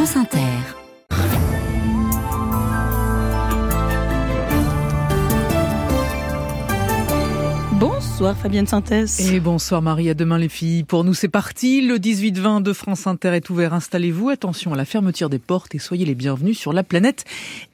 France Inter. Bonsoir Fabienne Synthèse. Et bonsoir Marie, à demain les filles. Pour nous c'est parti, le 18-20 de France Inter est ouvert, installez-vous, attention à la fermeture des portes et soyez les bienvenus sur la planète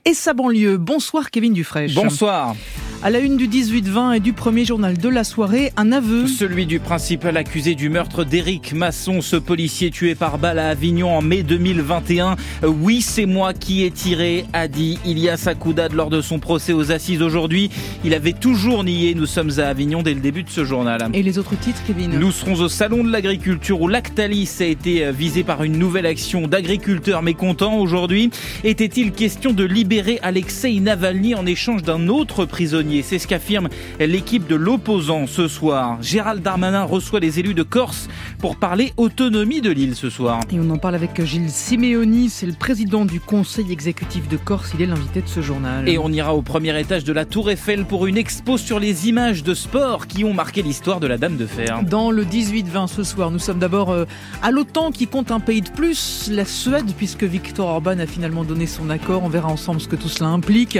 et sa banlieue. Bonsoir Kevin Dufresne. Bonsoir. À la une du 18-20 et du premier journal de la soirée, un aveu. Celui du principal accusé du meurtre d'Éric Masson, ce policier tué par balle à Avignon en mai 2021. Oui, c'est moi qui ai tiré, a dit Ilias Akoudad lors de son procès aux assises aujourd'hui. Il avait toujours nié. Nous sommes à Avignon dès le début de ce journal. Et les autres titres, Kevin Nous serons au Salon de l'Agriculture où Lactalis a été visé par une nouvelle action d'agriculteurs mécontents aujourd'hui. Était-il question de libérer Alexei Navalny en échange d'un autre prisonnier? C'est ce qu'affirme l'équipe de l'opposant ce soir. Gérald Darmanin reçoit les élus de Corse pour parler autonomie de l'île ce soir. Et on en parle avec Gilles Simeoni, c'est le président du conseil exécutif de Corse, il est l'invité de ce journal. Et on ira au premier étage de la Tour Eiffel pour une expo sur les images de sport qui ont marqué l'histoire de la Dame de Fer. Dans le 18-20 ce soir, nous sommes d'abord euh, à l'OTAN qui compte un pays de plus, la Suède, puisque Viktor Orban a finalement donné son accord. On verra ensemble ce que tout cela implique.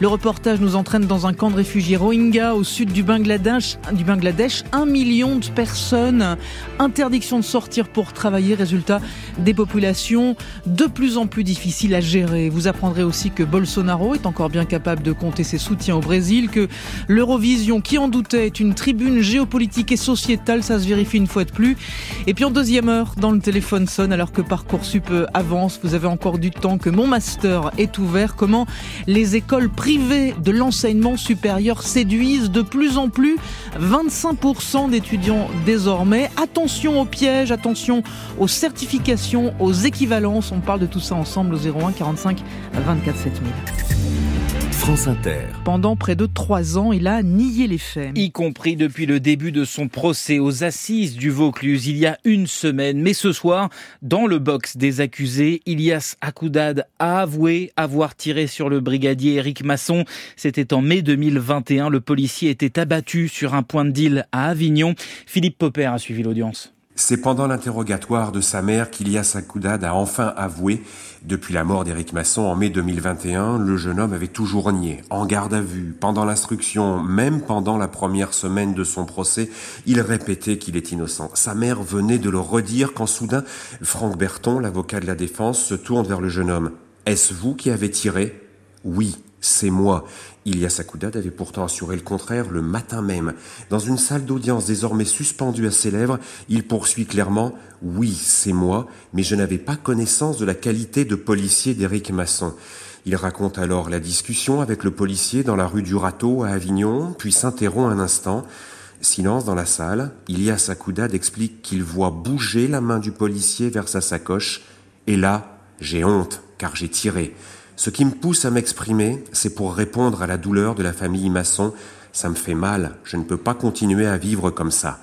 Le reportage nous entraîne dans un camp de réfugiés Rohingya au sud du Bangladesh. Du Bangladesh, un million de personnes. Interdiction de sortir pour travailler. Résultat, des populations de plus en plus difficiles à gérer. Vous apprendrez aussi que Bolsonaro est encore bien capable de compter ses soutiens au Brésil, que l'Eurovision, qui en doutait, est une tribune géopolitique et sociétale. Ça se vérifie une fois de plus. Et puis en deuxième heure, dans le téléphone sonne alors que Parcoursup avance. Vous avez encore du temps que mon master est ouvert. Comment les écoles privées de l'enseignement supérieur séduisent de plus en plus 25% d'étudiants désormais. Attention aux pièges, attention aux certifications, aux équivalences. On parle de tout ça ensemble au 01 45 24 7000. France Inter. Pendant près de trois ans, il a nié les faits. Y compris depuis le début de son procès aux assises du Vaucluse il y a une semaine. Mais ce soir, dans le box des accusés, Ilias Akoudad a avoué avoir tiré sur le brigadier Éric Masson. C'était en mai 2021. Le policier était abattu sur un point de deal à Avignon. Philippe Popper a suivi l'audience. C'est pendant l'interrogatoire de sa mère qu'Ilias Akoudad a enfin avoué. Depuis la mort d'Éric Masson en mai 2021, le jeune homme avait toujours nié. En garde à vue, pendant l'instruction, même pendant la première semaine de son procès, il répétait qu'il est innocent. Sa mère venait de le redire quand soudain, Franck Berton, l'avocat de la défense, se tourne vers le jeune homme. Est-ce vous qui avez tiré? Oui, c'est moi. Ilias Akoudad avait pourtant assuré le contraire le matin même. Dans une salle d'audience désormais suspendue à ses lèvres, il poursuit clairement Oui, c'est moi, mais je n'avais pas connaissance de la qualité de policier d'Éric Masson. Il raconte alors la discussion avec le policier dans la rue du Râteau à Avignon, puis s'interrompt un instant. Silence dans la salle. Ilias Akoudad explique qu'il voit bouger la main du policier vers sa sacoche. Et là, j'ai honte, car j'ai tiré. Ce qui me pousse à m'exprimer, c'est pour répondre à la douleur de la famille Masson. Ça me fait mal, je ne peux pas continuer à vivre comme ça.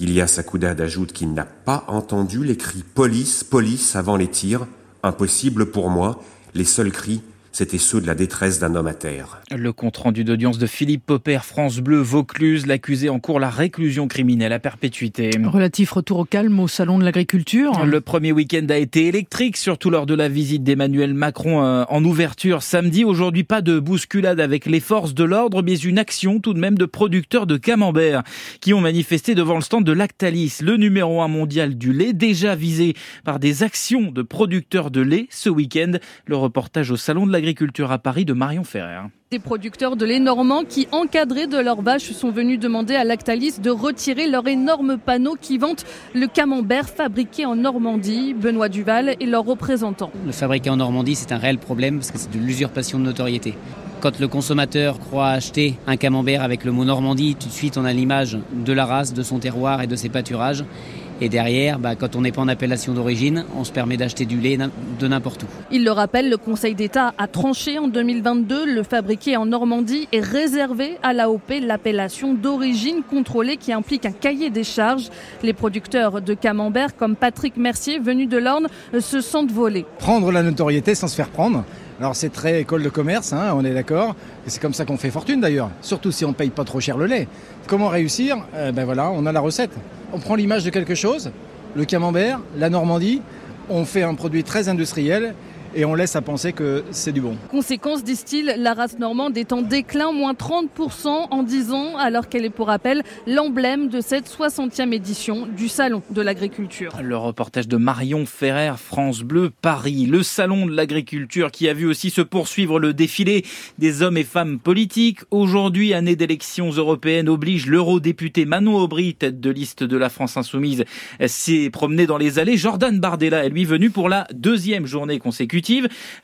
Ilias Akoudad ajoute qu'il n'a pas entendu les cris police, police avant les tirs. Impossible pour moi. Les seuls cris, c'était ceux de la détresse d'un homme à terre. Le compte-rendu d'audience de Philippe Popper, France Bleu, Vaucluse, l'accusé en cours la réclusion criminelle à perpétuité. Relatif retour au calme au Salon de l'Agriculture. Le premier week-end a été électrique, surtout lors de la visite d'Emmanuel Macron euh, en ouverture samedi. Aujourd'hui, pas de bousculade avec les forces de l'ordre, mais une action tout de même de producteurs de camembert qui ont manifesté devant le stand de Lactalis, le numéro un mondial du lait, déjà visé par des actions de producteurs de lait ce week-end. Le reportage au Salon de l'Agriculture Agriculture à Paris de Marion Ferrer. Des producteurs de lait normand qui, encadrés de leurs vaches, sont venus demander à Lactalis de retirer leur énorme panneau qui vante le camembert fabriqué en Normandie. Benoît Duval et leurs représentants. Le fabriqué en Normandie, c'est un réel problème parce que c'est de l'usurpation de notoriété. Quand le consommateur croit acheter un camembert avec le mot Normandie, tout de suite on a l'image de la race, de son terroir et de ses pâturages. Et derrière, bah, quand on n'est pas en appellation d'origine, on se permet d'acheter du lait de n'importe où. Il le rappelle, le Conseil d'État a tranché en 2022. Le fabriqué en Normandie est réservé à l'AOP, l'appellation d'origine contrôlée qui implique un cahier des charges. Les producteurs de camembert, comme Patrick Mercier, venu de l'Orne, se sentent volés. Prendre la notoriété sans se faire prendre. Alors c'est très école de commerce, hein, on est d'accord. C'est comme ça qu'on fait fortune d'ailleurs, surtout si on ne paye pas trop cher le lait. Comment réussir? Ben voilà, on a la recette. On prend l'image de quelque chose, le camembert, la Normandie, on fait un produit très industriel et on laisse à penser que c'est du bon. Conséquence, disent-ils, la race normande est en déclin, moins 30% en 10 ans, alors qu'elle est pour rappel l'emblème de cette 60e édition du Salon de l'agriculture. Le reportage de Marion Ferrer, France Bleu, Paris. Le Salon de l'agriculture qui a vu aussi se poursuivre le défilé des hommes et femmes politiques. Aujourd'hui, année d'élections européennes oblige l'eurodéputé Manon Aubry, tête de liste de la France Insoumise, s'est promené dans les allées. Jordan Bardella est lui venu pour la deuxième journée consécutive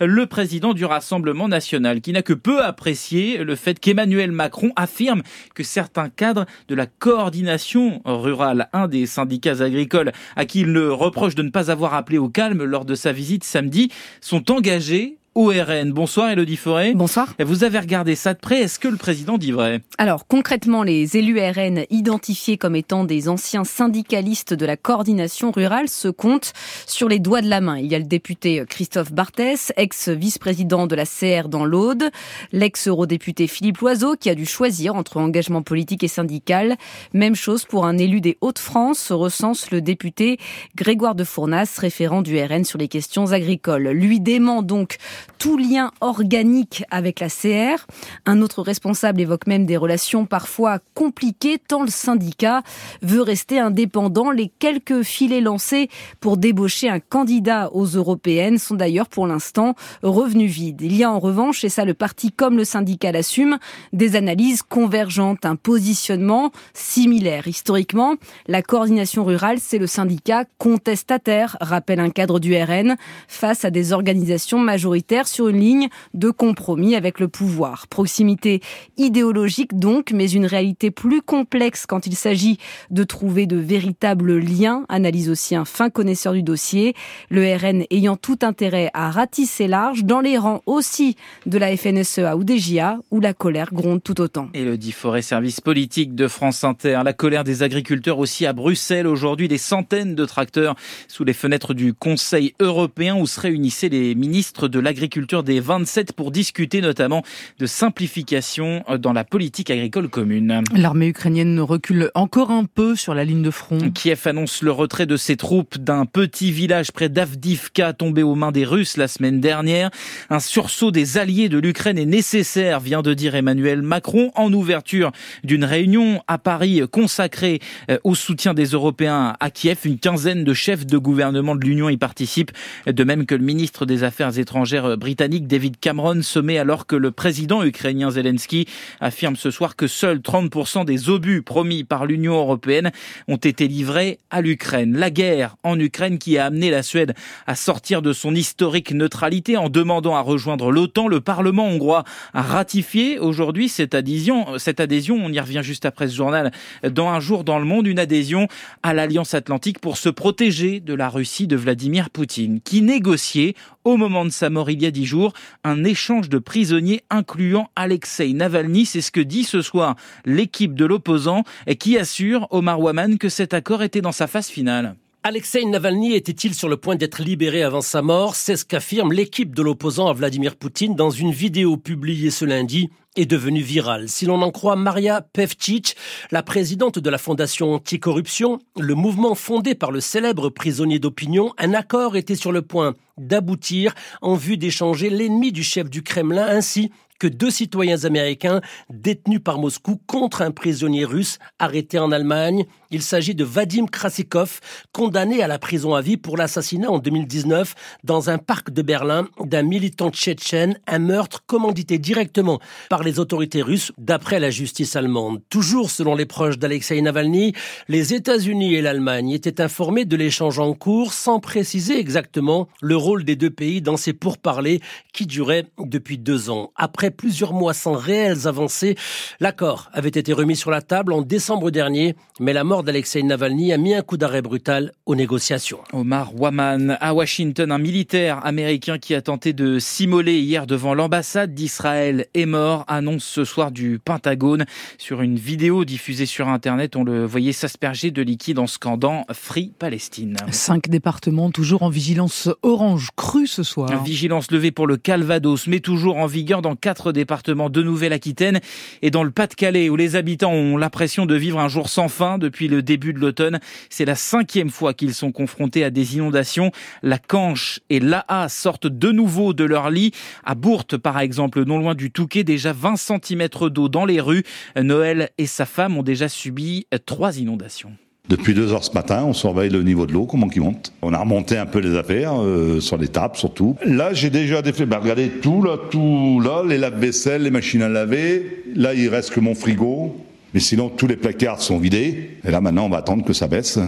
le président du Rassemblement national, qui n'a que peu apprécié le fait qu'Emmanuel Macron affirme que certains cadres de la coordination rurale, un des syndicats agricoles à qui il le reproche de ne pas avoir appelé au calme lors de sa visite samedi, sont engagés ORN. Bonsoir Elodie Forêt. Bonsoir. Vous avez regardé ça de près. Est-ce que le président dit vrai? Alors concrètement, les élus RN identifiés comme étant des anciens syndicalistes de la coordination rurale se comptent sur les doigts de la main. Il y a le député Christophe Barthès, ex-vice-président de la CR dans l'Aude, l'ex-eurodéputé Philippe Loiseau qui a dû choisir entre engagement politique et syndical. Même chose pour un élu des Hauts-de-France, recense le député Grégoire de Fournas, référent du RN sur les questions agricoles. Lui dément donc tout lien organique avec la CR. Un autre responsable évoque même des relations parfois compliquées tant le syndicat veut rester indépendant. Les quelques filets lancés pour débaucher un candidat aux européennes sont d'ailleurs pour l'instant revenus vides. Il y a en revanche, et ça le parti comme le syndicat l'assume, des analyses convergentes, un positionnement similaire. Historiquement, la coordination rurale, c'est le syndicat contestataire, rappelle un cadre du RN, face à des organisations majoritaires sur une ligne de compromis avec le pouvoir. Proximité idéologique donc, mais une réalité plus complexe quand il s'agit de trouver de véritables liens, analyse aussi un fin connaisseur du dossier, le RN ayant tout intérêt à ratisser large dans les rangs aussi de la FNSEA ou des JA, où la colère gronde tout autant. Et le dit Forêt Service politique de France Inter, la colère des agriculteurs aussi à Bruxelles aujourd'hui, des centaines de tracteurs sous les fenêtres du Conseil européen où se réunissaient les ministres de l'agriculture agriculture des 27 pour discuter notamment de simplification dans la politique agricole commune. L'armée ukrainienne recule encore un peu sur la ligne de front. Kiev annonce le retrait de ses troupes d'un petit village près d'Avdivka tombé aux mains des Russes la semaine dernière. Un sursaut des alliés de l'Ukraine est nécessaire, vient de dire Emmanuel Macron en ouverture d'une réunion à Paris consacrée euh, au soutien des Européens à Kiev. Une quinzaine de chefs de gouvernement de l'Union y participent, de même que le ministre des Affaires étrangères britannique David Cameron se met alors que le président ukrainien Zelensky affirme ce soir que seuls 30% des obus promis par l'Union européenne ont été livrés à l'Ukraine. La guerre en Ukraine qui a amené la Suède à sortir de son historique neutralité en demandant à rejoindre l'OTAN. Le Parlement hongrois a ratifié aujourd'hui cette adhésion. Cette adhésion, on y revient juste après ce journal, dans un jour dans le monde, une adhésion à l'Alliance Atlantique pour se protéger de la Russie de Vladimir Poutine, qui négociait au moment de sa mort y a dix jours un échange de prisonniers incluant Alexei Navalny. C'est ce que dit ce soir l'équipe de l'opposant et qui assure Omar Waman que cet accord était dans sa phase finale. Alexei Navalny était-il sur le point d'être libéré avant sa mort? C'est ce qu'affirme l'équipe de l'opposant à Vladimir Poutine dans une vidéo publiée ce lundi est devenue virale. Si l'on en croit Maria Pevcic, la présidente de la Fondation Anticorruption, le mouvement fondé par le célèbre prisonnier d'opinion, un accord était sur le point d'aboutir en vue d'échanger l'ennemi du chef du Kremlin ainsi que deux citoyens américains détenus par Moscou contre un prisonnier russe arrêté en Allemagne. Il s'agit de Vadim Krasikov, condamné à la prison à vie pour l'assassinat en 2019 dans un parc de Berlin d'un militant tchétchène, un meurtre commandité directement par les autorités russes d'après la justice allemande. Toujours selon les proches d'Alexei Navalny, les États-Unis et l'Allemagne étaient informés de l'échange en cours sans préciser exactement le rôle des deux pays dans ces pourparlers qui duraient depuis deux ans. Après plusieurs mois sans réelles avancées. L'accord avait été remis sur la table en décembre dernier, mais la mort d'Alexei Navalny a mis un coup d'arrêt brutal aux négociations. Omar Waman, à Washington, un militaire américain qui a tenté de s'immoler hier devant l'ambassade d'Israël est mort annonce ce soir du Pentagone. Sur une vidéo diffusée sur Internet, on le voyait s'asperger de liquide en scandant Free Palestine. Cinq départements toujours en vigilance orange crue ce soir. Vigilance levée pour le Calvados, mais toujours en vigueur dans quatre départements de Nouvelle-Aquitaine et dans le Pas-de-Calais, où les habitants ont l'impression de vivre un jour sans fin depuis le début de l'automne. C'est la cinquième fois qu'ils sont confrontés à des inondations. La Canche et l'Aa sortent de nouveau de leur lit. À Bourte, par exemple, non loin du Touquet, déjà 20 cm d'eau dans les rues. Noël et sa femme ont déjà subi trois inondations. Depuis deux heures ce matin, on surveille le niveau de l'eau, comment il monte. On a remonté un peu les affaires, euh, sur les tables surtout. Là, j'ai déjà défait, bah, regardez tout là, tout là, les lave-vaisselle, les machines à laver. Là, il reste que mon frigo. Mais sinon, tous les placards sont vidés. Et là, maintenant, on va attendre que ça baisse.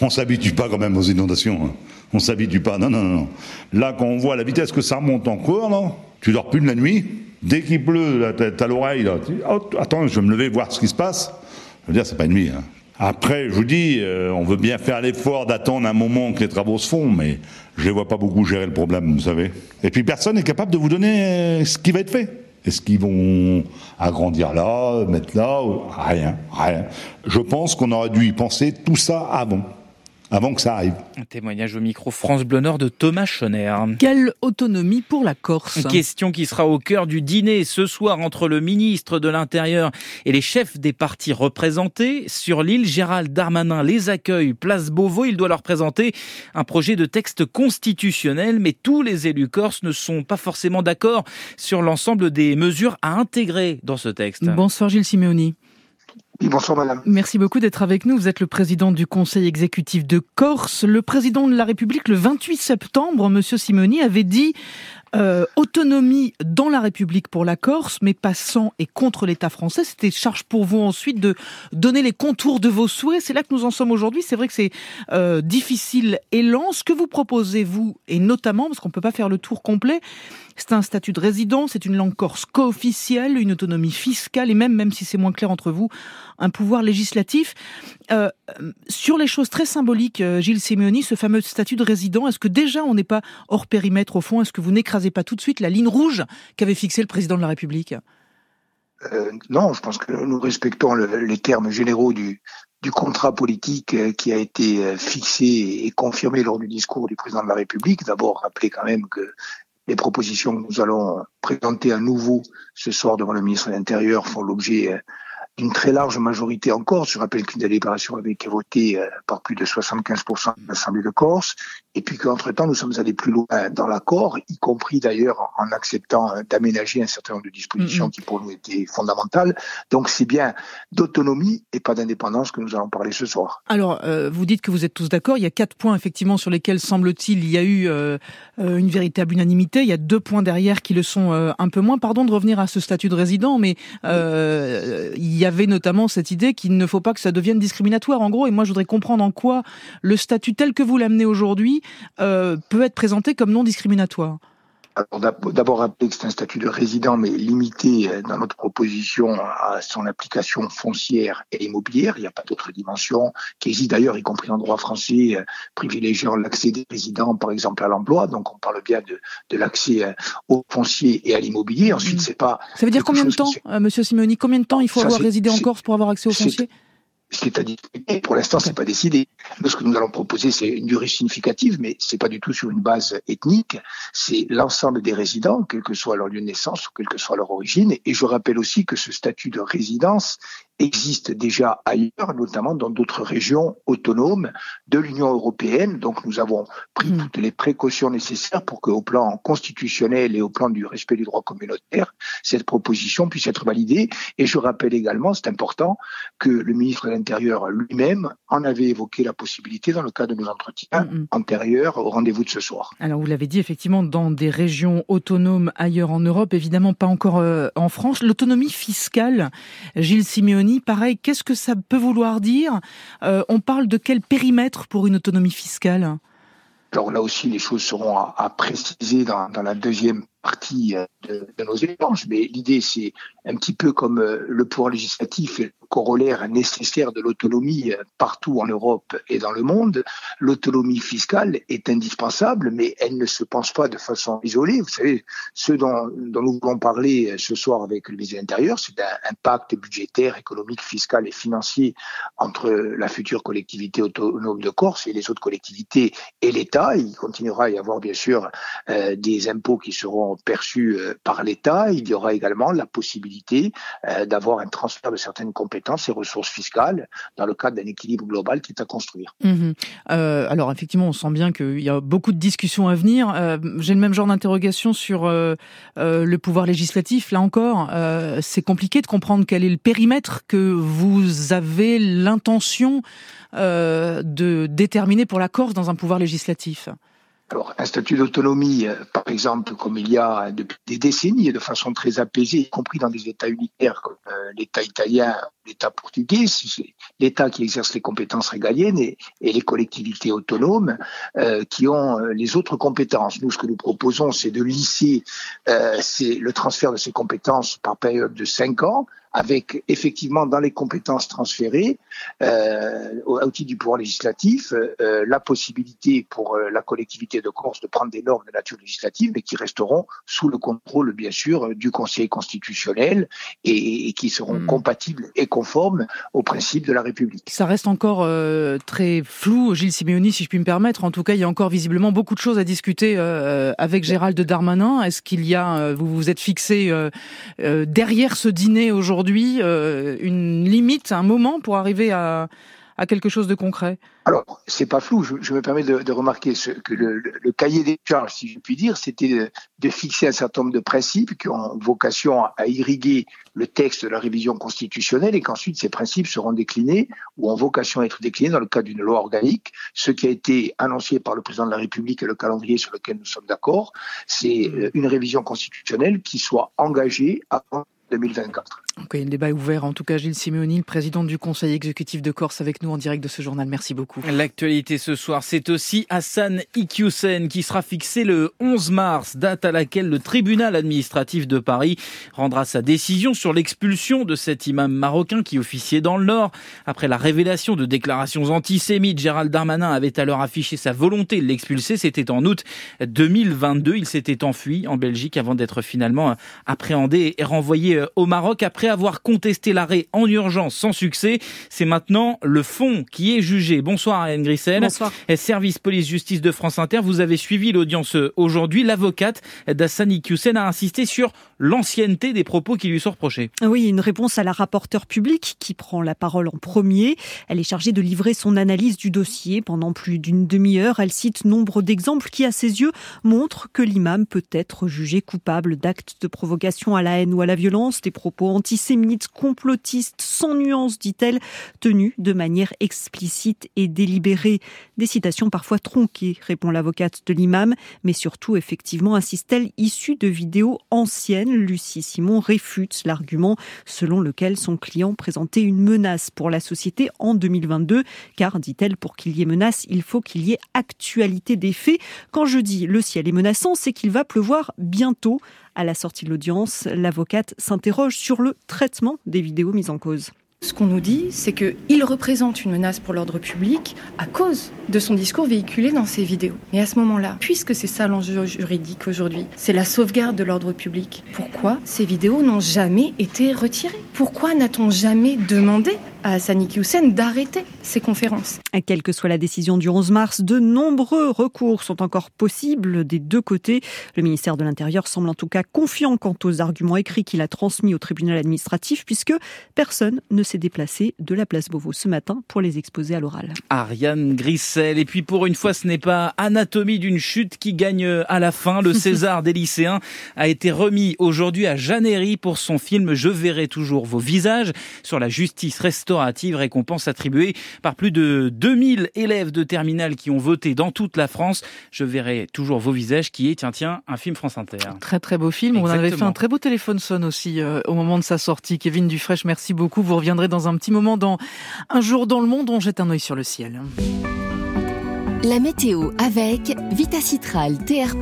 On s'habitue pas quand même aux inondations. Hein. On s'habitue pas. Non, non, non. Là, quand on voit la vitesse que ça remonte encore, là, tu dors plus de la nuit. Dès qu'il pleut, t'as l'oreille. Oh, attends, je vais me lever voir ce qui se passe. Je veux dire, c'est pas une nuit. Hein. Après, je vous dis, euh, on veut bien faire l'effort d'attendre un moment que les travaux se font, mais je ne vois pas beaucoup gérer le problème, vous savez. Et puis personne n'est capable de vous donner euh, ce qui va être fait. Est-ce qu'ils vont agrandir là, mettre là Rien, rien. Je pense qu'on aurait dû y penser tout ça avant avant que ça arrive. Un témoignage au micro France Bleu Nord de Thomas Schoner. Quelle autonomie pour la Corse Une question qui sera au cœur du dîner ce soir entre le ministre de l'Intérieur et les chefs des partis représentés. Sur l'île, Gérald Darmanin les accueille place Beauvau. Il doit leur présenter un projet de texte constitutionnel, mais tous les élus corses ne sont pas forcément d'accord sur l'ensemble des mesures à intégrer dans ce texte. Bonsoir Gilles Simeoni bonsoir madame. Merci beaucoup d'être avec nous. Vous êtes le président du Conseil exécutif de Corse. Le président de la République, le 28 septembre, monsieur Simoni, avait dit euh, autonomie dans la République pour la Corse, mais pas sans et contre l'État français. C'était charge pour vous ensuite de donner les contours de vos souhaits. C'est là que nous en sommes aujourd'hui. C'est vrai que c'est euh, difficile et lent. Ce que vous proposez, vous, et notamment, parce qu'on ne peut pas faire le tour complet, c'est un statut de résident, c'est une langue corse co-officielle, une autonomie fiscale et même, même si c'est moins clair entre vous, un pouvoir législatif. Euh, sur les choses très symboliques, Gilles Simeoni, ce fameux statut de résident, est-ce que déjà on n'est pas hors périmètre au fond? Est-ce que vous n'écrasez pas tout de suite la ligne rouge qu'avait fixée le président de la République? Euh, non, je pense que nous respectons les termes généraux du, du contrat politique qui a été fixé et confirmé lors du discours du président de la République. D'abord, rappeler quand même que les propositions que nous allons présenter à nouveau ce soir devant le ministre de l'Intérieur font l'objet d'une très large majorité en Corse. Je rappelle qu'une délibération avait été votée euh, par plus de 75% de l'Assemblée de Corse, et puis qu'entre-temps, nous sommes allés plus loin dans l'accord, y compris d'ailleurs en acceptant euh, d'aménager un certain nombre de dispositions qui pour nous étaient fondamentales. Donc c'est bien d'autonomie et pas d'indépendance que nous allons parler ce soir. Alors, euh, vous dites que vous êtes tous d'accord. Il y a quatre points effectivement sur lesquels semble-t-il il y a eu une véritable unanimité. Il y a deux points derrière qui le sont un peu moins. Pardon de revenir à ce statut de résident, mais il y y avait notamment cette idée qu'il ne faut pas que ça devienne discriminatoire, en gros. Et moi, je voudrais comprendre en quoi le statut tel que vous l'amenez aujourd'hui euh, peut être présenté comme non discriminatoire. D'abord rappeler que c'est un statut de résident, mais limité euh, dans notre proposition à son application foncière et immobilière. Il n'y a pas d'autres dimensions qui existent d'ailleurs, y compris en droit français, euh, privilégiant l'accès des résidents, par exemple, à l'emploi. Donc on parle bien de, de l'accès euh, au foncier et à l'immobilier. Ensuite, c'est pas. Ça veut dire combien de temps, Monsieur Simoni Combien de temps il faut avoir résidé en Corse pour avoir accès au foncier? C'est à discuter. Pour l'instant, c'est pas décidé. Nous, ce que nous allons proposer, c'est une durée significative, mais c'est pas du tout sur une base ethnique. C'est l'ensemble des résidents, quel que soit leur lieu de naissance ou quelle que soit leur origine. Et je rappelle aussi que ce statut de résidence existe déjà ailleurs, notamment dans d'autres régions autonomes de l'Union européenne. Donc nous avons pris hmm. toutes les précautions nécessaires pour qu'au plan constitutionnel et au plan du respect du droit communautaire, cette proposition puisse être validée. Et je rappelle également, c'est important, que le ministre de l'Intérieur lui-même en avait évoqué la possibilité dans le cadre de nos entretiens hmm, hmm. antérieurs au rendez-vous de ce soir. Alors vous l'avez dit, effectivement, dans des régions autonomes ailleurs en Europe, évidemment pas encore euh, en France, l'autonomie fiscale, Gilles Pareil, qu'est-ce que ça peut vouloir dire? Euh, On parle de quel périmètre pour une autonomie fiscale? Alors là aussi, les choses seront à, préciser dans, la deuxième partie de, de nos échanges, mais l'idée c'est un petit peu comme le pouvoir législatif corollaire nécessaire de l'autonomie partout en Europe et dans le monde. L'autonomie fiscale est indispensable, mais elle ne se pense pas de façon isolée. Vous savez, ce dont, dont nous voulons parler ce soir avec le ministre de l'Intérieur, c'est un pacte budgétaire, économique, fiscal et financier entre la future collectivité autonome de Corse et les autres collectivités et l'État. Il continuera à y avoir bien sûr euh, des impôts qui seront perçus euh, par l'État. Il y aura également la possibilité euh, d'avoir un transfert de certaines compétences ces ressources fiscales dans le cadre d'un équilibre global qui est à construire. Mhm. Euh, alors effectivement, on sent bien qu'il y a beaucoup de discussions à venir. J'ai le même genre d'interrogation sur le pouvoir législatif. Là encore, c'est compliqué de comprendre quel est le périmètre que vous avez l'intention de déterminer pour la Corse dans un pouvoir législatif. Alors, un statut d'autonomie, euh, par exemple, comme il y a depuis des décennies, de façon très apaisée, y compris dans des États unitaires comme euh, l'État italien, l'État portugais, c'est l'État qui exerce les compétences régaliennes et, les collectivités autonomes euh, qui ont les autres compétences. Nous, ce que nous proposons, c'est de lisser c'est le transfert de ces compétences par période de cinq ans avec effectivement dans les compétences transférées euh, au, titre du pouvoir législatif euh, la possibilité pour euh, la collectivité de Corse de prendre des normes de nature législative, mais qui resteront sous le contrôle bien sûr du Conseil constitutionnel et, qui seront hmm. compatibles et conformes aux principes de la République. Ça reste encore euh, très flou, Gilles Simeoni, si je puis me permettre. En tout cas, il y a encore visiblement beaucoup de choses à discuter euh, avec Gérald Darmanin. Est-ce qu'il y a, vous vous êtes fixé derrière ce dîner aujourd'hui euh, une limite, un moment pour arriver à, à quelque chose de concret? Alors, c'est pas flou. Je, me permets de, remarquer ce, que le, cahier des charges, si je puis dire, c'était de, fixer un certain nombre de principes qui ont vocation à, irriguer le texte de la révision constitutionnelle et qu'ensuite ces principes seront déclinés ou ont vocation à être déclinés dans le cadre d'une loi organique. Ce qui a été annoncé par le président de la République et le calendrier sur lequel nous sommes d'accord, c'est euh, une révision constitutionnelle qui soit engagée avant 2024. Ok, le débat est ouvert. En tout cas, Gilles Simeoni, le président du Conseil exécutif de Corse, avec nous en direct de ce journal. Merci beaucoup. L'actualité ce soir, c'est aussi Hassan Iqiyoussen qui sera fixé le 11 mars, date à laquelle le tribunal administratif de Paris rendra sa décision sur l'expulsion de cet imam marocain qui officiait dans le Nord. Après la révélation de déclarations antisémites, Gérald Darmanin avait alors affiché sa volonté de l'expulser. C'était en août 2022. Il s'était enfui en Belgique avant d'être finalement appréhendé et renvoyé au Maroc après avoir contesté l'arrêt en urgence sans succès. C'est maintenant le fond qui est jugé. Bonsoir Ariane Grissel. Bonsoir. Service police-justice de France Inter, vous avez suivi l'audience aujourd'hui. L'avocate d'Assani Hussein a insisté sur l'ancienneté des propos qui lui sont reprochés. Oui, une réponse à la rapporteure publique qui prend la parole en premier. Elle est chargée de livrer son analyse du dossier pendant plus d'une demi-heure. Elle cite nombre d'exemples qui, à ses yeux, montrent que l'imam peut être jugé coupable d'actes de provocation à la haine ou à la violence, des propos antisémites, complotistes, sans nuance, dit-elle, tenus de manière explicite et délibérée. Des citations parfois tronquées, répond l'avocate de l'imam, mais surtout, effectivement, insiste-t-elle, issues de vidéos anciennes. Lucie Simon réfute l'argument selon lequel son client présentait une menace pour la société en 2022, car, dit-elle, pour qu'il y ait menace, il faut qu'il y ait actualité des faits. Quand je dis le ciel est menaçant, c'est qu'il va pleuvoir bientôt. À la sortie de l'audience, l'avocate s'interroge sur le traitement des vidéos mises en cause. Ce qu'on nous dit, c'est qu'il représente une menace pour l'ordre public à cause de son discours véhiculé dans ces vidéos. Et à ce moment-là, puisque c'est ça l'enjeu juridique aujourd'hui, c'est la sauvegarde de l'ordre public, pourquoi ces vidéos n'ont jamais été retirées? Pourquoi n'a-t-on jamais demandé à Sani Hussein d'arrêter ces conférences. Quelle que soit la décision du 11 mars, de nombreux recours sont encore possibles des deux côtés. Le ministère de l'Intérieur semble en tout cas confiant quant aux arguments écrits qu'il a transmis au tribunal administratif puisque personne ne s'est déplacé de la place Beauvau ce matin pour les exposer à l'oral. Ariane Grissel. Et puis pour une fois, ce n'est pas Anatomie d'une chute qui gagne à la fin. Le César des lycéens a été remis aujourd'hui à Jeannery pour son film Je verrai toujours vos visages sur la justice restaurée récompense attribuée par plus de 2000 élèves de terminale qui ont voté dans toute la France. Je verrai toujours vos visages qui est, tiens, tiens, un film France Inter. Très très beau film. On avait fait un très beau téléphone sonne aussi euh, au moment de sa sortie. Kevin Dufresne, merci beaucoup. Vous reviendrez dans un petit moment dans Un jour dans le monde. On jette un œil sur le ciel. La météo avec Vitacitral TR+,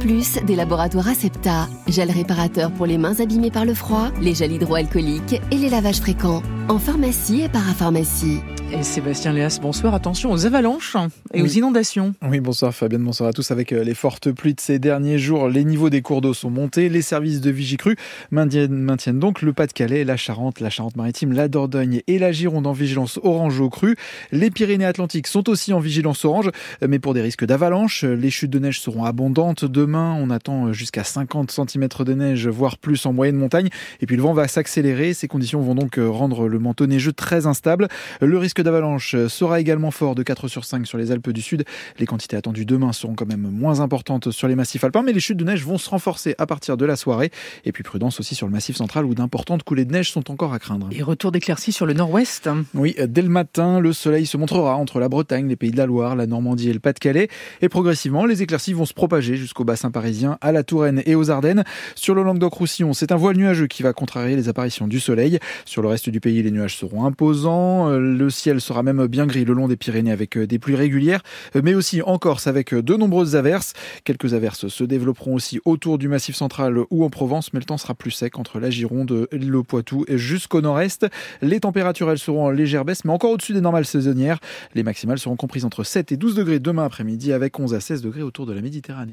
des laboratoires Acepta, gel réparateur pour les mains abîmées par le froid, les gels hydroalcooliques et les lavages fréquents, en pharmacie et parapharmacie. Et Sébastien Léas, bonsoir. Attention aux avalanches et aux inondations. Oui, bonsoir Fabienne, bonsoir à tous. Avec euh, les fortes pluies de ces derniers jours, les niveaux des cours d'eau sont montés. Les services de Vigicru maintiennent, maintiennent donc le Pas-de-Calais, la Charente, la Charente-Maritime, la Dordogne et la Gironde en vigilance orange au cru. Les Pyrénées-Atlantiques sont aussi en vigilance orange, mais pour des risques d'avalanche. Les chutes de neige seront abondantes. Demain, on attend jusqu'à 50 cm de neige, voire plus en moyenne montagne. Et puis le vent va s'accélérer. Ces conditions vont donc rendre le manteau neigeux très instable. Le risque d'avalanche sera également fort de 4 sur 5 sur les Alpes du Sud. Les quantités attendues demain seront quand même moins importantes sur les massifs alpins, mais les chutes de neige vont se renforcer à partir de la soirée. Et puis prudence aussi sur le massif central où d'importantes coulées de neige sont encore à craindre. Et retour d'éclaircies sur le nord-ouest Oui, dès le matin, le soleil se montrera entre la Bretagne, les pays de la Loire, la Normandie et le Pas-de-Calais. Et progressivement, les éclaircies vont se propager jusqu'au bassin parisien, à la Touraine et aux Ardennes. Sur le Languedoc-Roussillon, c'est un voile nuageux qui va contrarier les apparitions du soleil. Sur le reste du pays, les nuages seront imposants. Le ciel sera même bien gris le long des Pyrénées avec des pluies régulières, mais aussi en Corse avec de nombreuses averses. Quelques averses se développeront aussi autour du Massif central ou en Provence, mais le temps sera plus sec entre la Gironde, le Poitou et jusqu'au nord-est. Les températures, elles seront en légère baisse, mais encore au-dessus des normales saisonnières. Les maximales seront comprises entre 7 et 12 degrés demain après-midi avec 11 à 16 degrés autour de la Méditerranée.